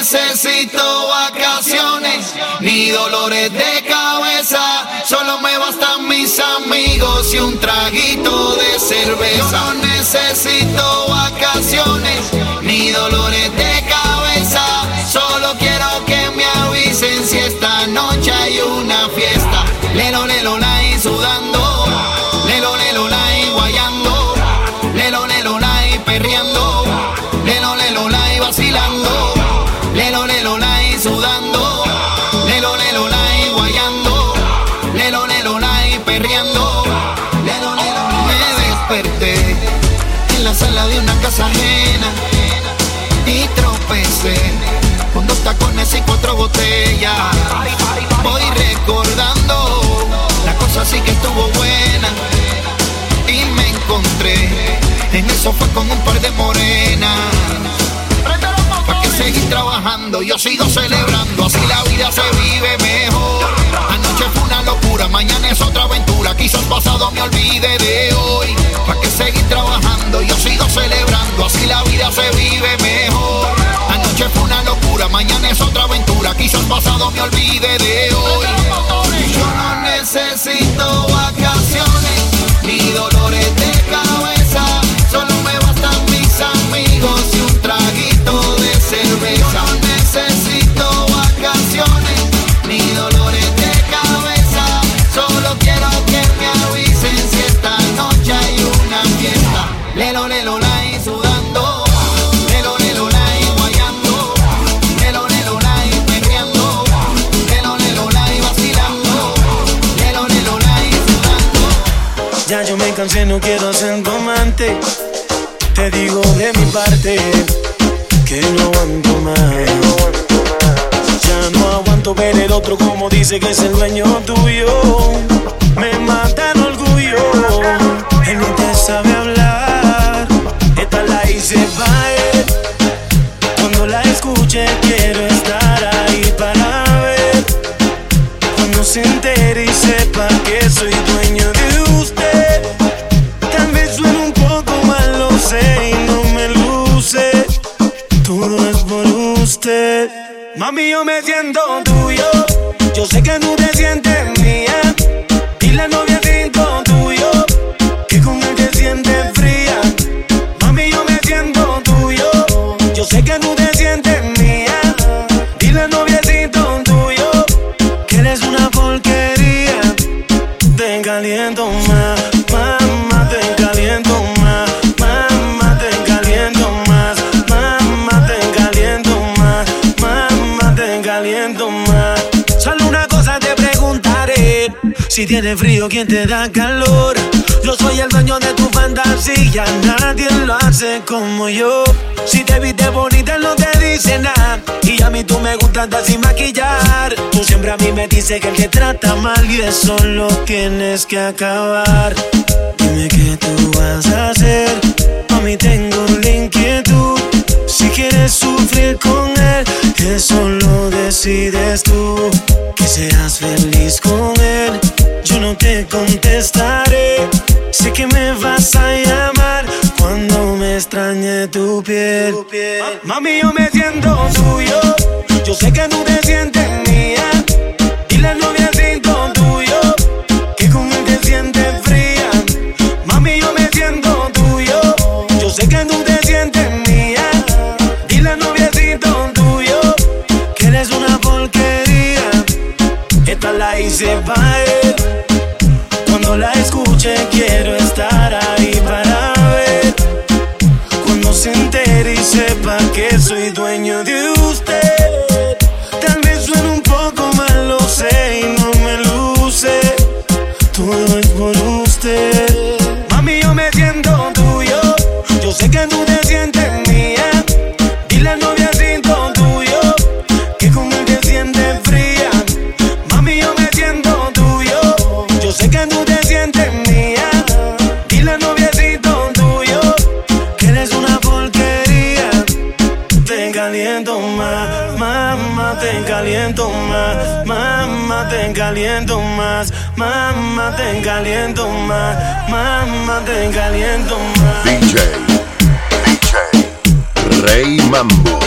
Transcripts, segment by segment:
necesito vacaciones ni dolores de cabeza. Solo me bastan mis amigos y un traguito de cerveza. no necesito vacaciones ni dolores de cabeza. Solo quiero que me avisen si esta noche Lelo, lelo, y sudando. Lelo, lelo, y guayando. Lelo, lelo, y perreando. Lelo, lelo, me desperté en la sala de una casa ajena y tropecé con dos tacones y cuatro botellas. Voy recordando la cosa sí que estuvo buena y me encontré. En eso fue con un par de morenas. ¿Para que seguir trabajando? Yo sigo celebrando, así la vida se vive mejor. Anoche fue una locura, mañana es otra aventura. Quizás pasado me olvide de hoy. ¿Para que seguir trabajando? Yo sigo celebrando, así la vida se vive mejor. Anoche fue una locura, mañana es otra aventura. Quizás pasado me olvide de hoy. Yo no necesito vacaciones ni dolores quiero ser tu amante. Te digo de mi parte que no aguanto más. Ya no aguanto ver el otro como dice que es el dueño tuyo. Me mata me si tienes frío, ¿quién te da calor? Yo soy el dueño de tu fantasía, nadie lo hace como yo. Si te viste bonita, no te dice nada. Y a mí tú me gustas andar sin maquillar. Tú siempre a mí me dices que él te trata mal y eso lo tienes que acabar. Dime qué tú vas a hacer. A mí tengo la inquietud. Si quieres sufrir con él, eso lo decides tú. Que seas feliz con él, yo no te contestaré. Sé que me vas a llamar cuando me extrañe tu piel. Mami, yo me siento tuyo. Yo sé que tú te te caliento más, mamá, te caliento más, mamá, te caliento más. DJ, DJ, Rey Mambo.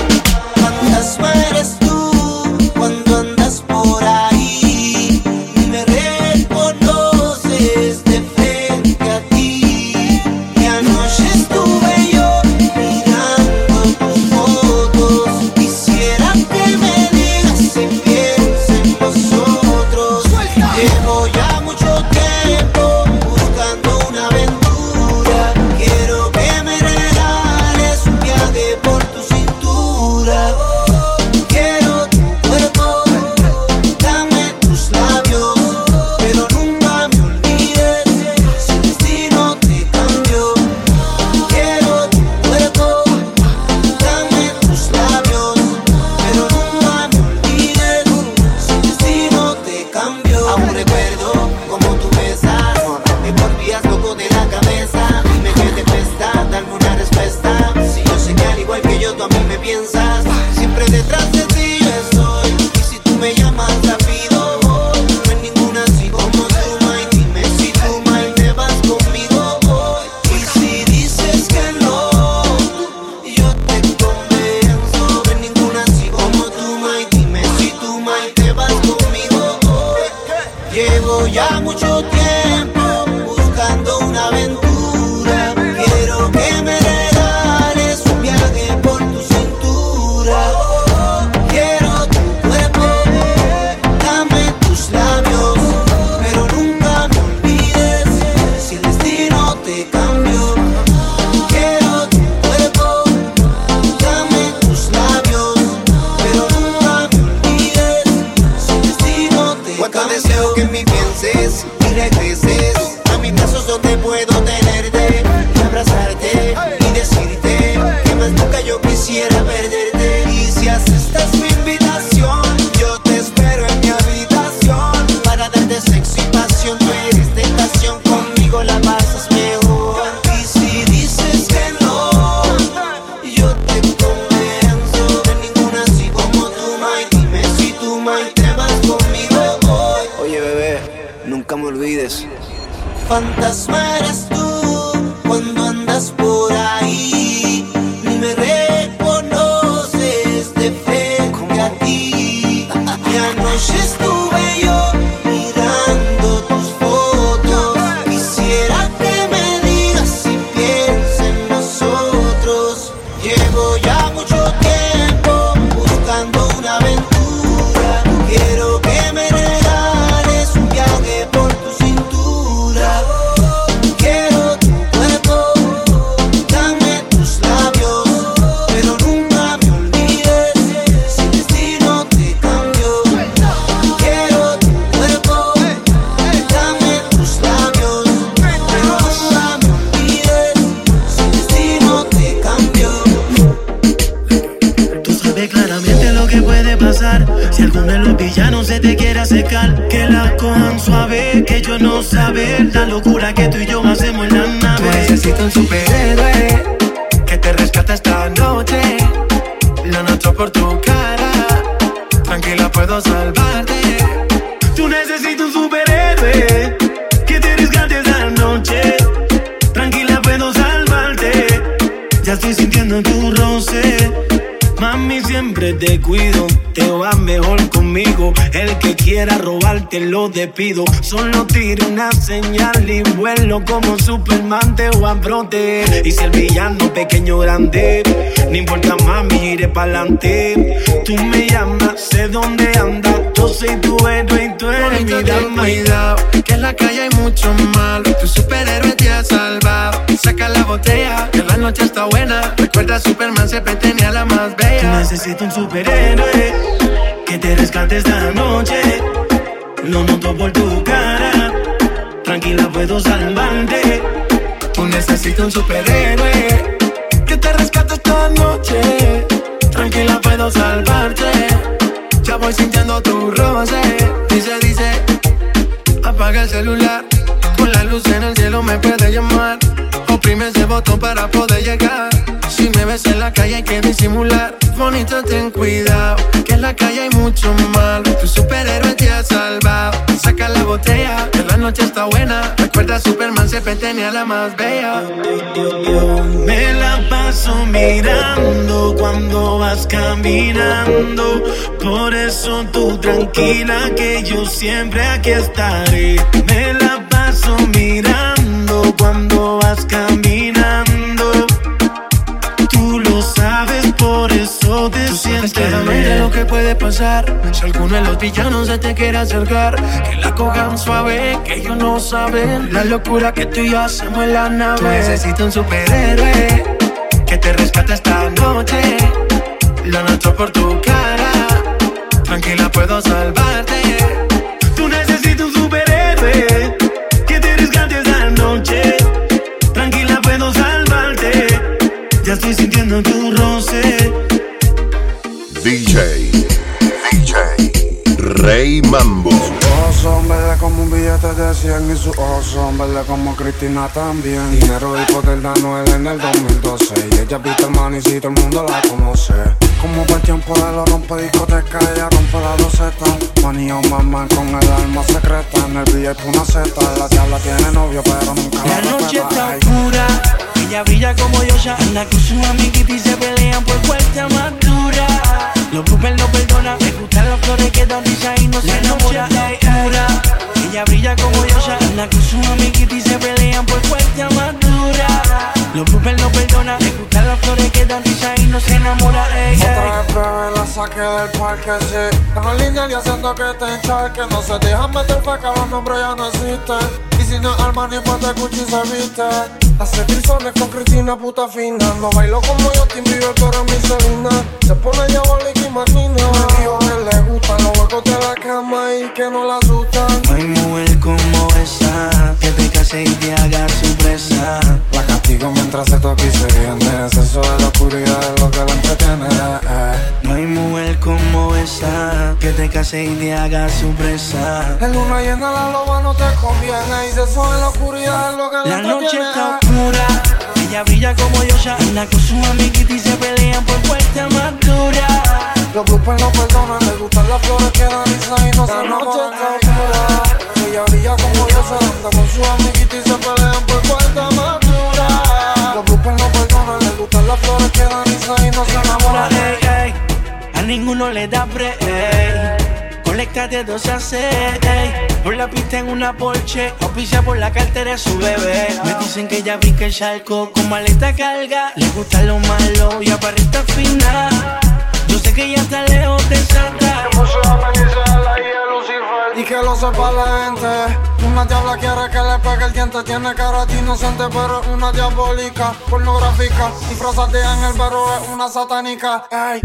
Oye, bebé, nunca me olvides. Fantasma eres tú cuando andas por ahí. Suave, yo no saber La locura que tú y yo hacemos en la nave necesitas un superhéroe que te rescate esta noche. Lo noto por tu cara. Tranquila, puedo salvarte. Tú necesitas un superhéroe Que te rescate esta noche Tranquila, puedo salvarte Ya estoy sintiendo tu roce Mami, siempre te cuido Te va mejor conmigo El que quiera robarte lo despido Solo tiro una señal y vuelo como Superman te voy a proteger Y si el villano pequeño grande No importa mami, iré pa'lante Tú me llamas, sé dónde andas Yo soy tu héroe y tú eres mi dama cuidado, que en la calle hay mucho malo. Tu superhéroe te ha salvado. Saca la botella, que la noche está buena. Recuerda, Superman siempre tenía la más bella. necesitas un superhéroe que te rescate esta noche. Lo noto por tu cara. Tranquila, puedo salvarte. Tú necesitas un superhéroe que te rescate esta noche. Tranquila, puedo salvarte. Ya voy sintiendo tu roce. Dice, dice, apaga el celular. Con la luz en el cielo me puede llamar. Oprime ese botón para poder llegar. Si me ves en la calle hay que disimular. Bonito, ten cuidado. Que en la calle hay mucho mal. Tu superhéroe te ha salvado. Saca la botella, que la noche está buena. Recuerda, Superman siempre tenía la más bella. Me la paso mirando cuando vas caminando. Por eso tú tranquila que yo siempre aquí estaré. Me la paso mirando cuando vas caminando. Pasar. Si alguno de los villanos se te quiere acercar Que la cojan suave, que ellos no saben. La locura que tú y yo hacemos en la nave. Tú un superhéroe Que te rescate esta noche. Lo noto por tu cara. Tranquila, puedo salvarte. Tú necesitas un superhéroe que te rescate esta noche. Tranquila, puedo salvarte. Ya estoy sintiendo tu roce. DJ, Rey Mambo. ojos son verdes como un billete de 100 y sus ojos son verdes como Cristina también. Dinero y poder darnos él en el 2012 y ella viste el man y si todo el mundo la conoce. Como el tiempo de los rompe discoteca, ella rompe la doseta. Manía un mamá con el alma secreta, en el VIP una seta. La diabla tiene novio pero nunca la, La noche está oscura, ella brilla como Yosha Anda con sus amiguitos y se pelean por fuerza más dura Los bloopers no perdona, le gustan las flores que dan risa y no se enamora. La oscura, ella brilla como Yosha Anda con sus amiguitos y se pelean por fuerza más dura Los bloopers no perdona, le gustan las flores que dan risa y no se enamora. Ey, ey. Otra vez bebé la saqué del parque, sí. Deja línea y haciendo que te encharque No se dejan meter pa' que los nombres ya no existen Pues te Gucci se viste Hace trizones con Cristina, puta fina. No bailo como yo, Tim Bieber, pero mi Selena Se pone Nicky Martina Me dijo que le gustan los huecos de la cama Y que no la asustan. No hay mujer como esa que te case y te haga su presa. La castigo mientras se toca y se viene. Eso de la oscuridad es lo que la entretiene. No hay mujer como esa te y te haga su presa luna llena la loba no te conviene Y eso en la oscuridad lo que La noche está oscura, ella brilla como Yosha Anda con sus amiguitos y se pelean por fuerza más dura Los grupos no perdonan, les gustan las flores que dan y no se. La noche está oscura, ella brilla como yo anda con su amiguita y se pelean por cuarta madura. Los bloopers no perdonan, les gustan las flores que dan y no se enamora. Ninguno le da pre, ey. Colectate dos a seis, ey. Por la pista en una Porsche, auspicia por la cartera de su bebé. Me dicen que ella brinca el charco con maleta carga. Le gusta lo malo y aparenta fina. Yo sé que ella está lejos de Santa. Y que lo sepa la gente. Una diabla quiere que le pegue el diente. Tiene cara de inocente, pero es una diabólica, pornográfica. Disfrazate en el barro, es una satánica. Ey.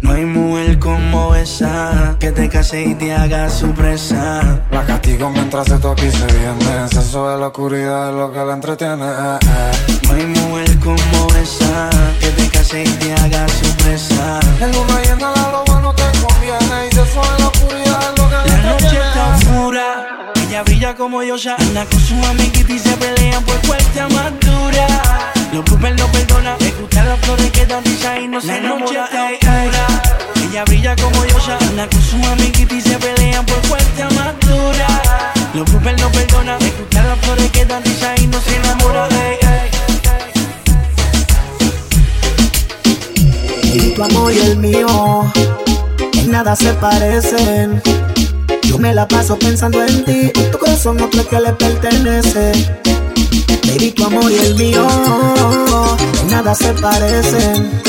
No hay mujer como esa que te case y te haga su presa. La castigo mientras se toca y se viene. Eso de la oscuridad es lo que la entretiene. No hay mujer como esa que te case y te haga su presa. En luna llena la loba no te conviene. Y eso de la oscuridad es lo que la La noche está entretiene. oscura, ella brilla como Yosha. Anda con su amiguita y se pelean por cuarta más dura. Los bloopers no perdonan, le gustan las flores que dan risa y no se enamora. Ey, ey. Ella brilla como Yosha. Anda con su amiguita y se pelean por cuarta más dura. Los bloopers no perdonan, le gustan las flores que dan risa y no se enamora. Ey, ey. Y tu amor y el mío en nada se parecen. Yo me la paso pensando en ti, tu corazón no cree que le pertenece. Baby, tu amor y el mío en nada se parecen.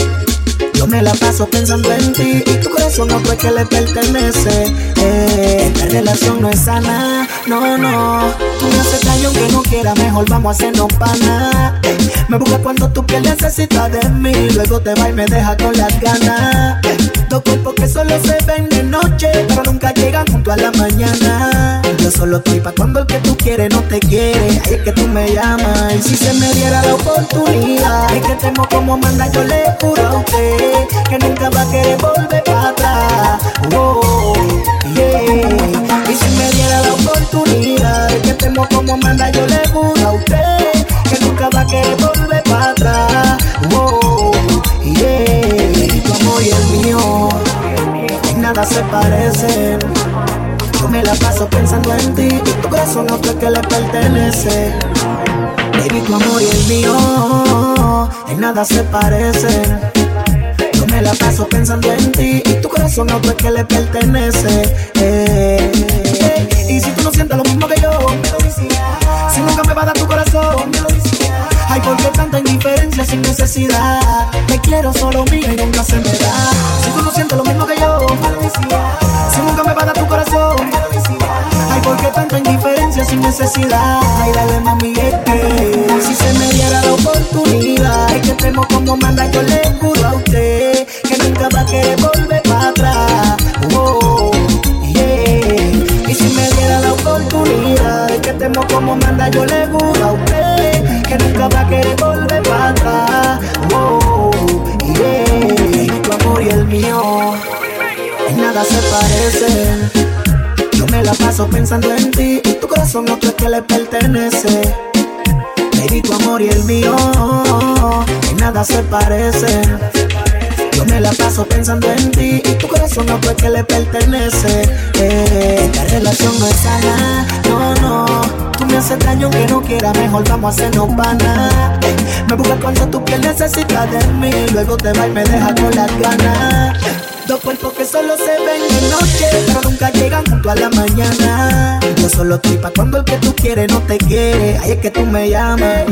Yo me la paso pensando en ti y tu corazón no cree que le pertenece. Eh, esta relación no es sana, no, no. Tú me haces daño aunque no quiera, mejor vamos a hacernos pana. Eh, me busca cuando tu piel necesita de mí, luego te va y me deja con las ganas. Eh, dos cuerpos que solo se ven de noche, pero nunca llegan junto a la mañana. Yo solo estoy pa' cuando el que tú quieres no te quiere. Ahí es que tú me llamas. Y si se me diera la oportunidad, es que temo como manda, yo le juro a usted que nunca va a querer volver para atrás. Oh, yeah. Y si me diera la oportunidad, que le pertenece. Baby, tu amor y el mío en nada se parecen. Yo me la paso pensando en ti y tu corazón no cree que le pertenece. Eh, y si tú no sientes lo mismo que yo, si nunca me va a dar tu corazón, Ay, ¿por qué tanta indiferencia sin necesidad? Te quiero solo mío y nunca se me da. Si tú no sientes lo mismo que yo, sin necesidad? Ay, dale mami, es que si se me diera la oportunidad, es que temo como manda, yo le juro a usted que nunca va a querer volver para atrás. Oh, yeah. Y si me diera la oportunidad, es que temo como manda, yo le juro a usted que nunca va a querer volver para atrás. Oh, yeah. Tu amor y el mío en nada se parecen. Yo me la paso pensando en ti corazón no cree que le pertenece. Baby, tu amor y el mío en nada se parecen. Yo me la paso pensando en ti y tu corazón no cree que le pertenece. Eh, esta relación no es sana, no, no. Tú me haces daño aunque no quiera, mejor vamos a hacernos pana. Eh, me busca cuando tu piel necesita de mí, luego te va y me deja con las ganas. Dos cuerpos que solo se ven de noche, pero nunca llegan junto a la mañana. Yo solo estoy pa' cuando el que tú quieres no te quiere. Ahí es que tú me llamas.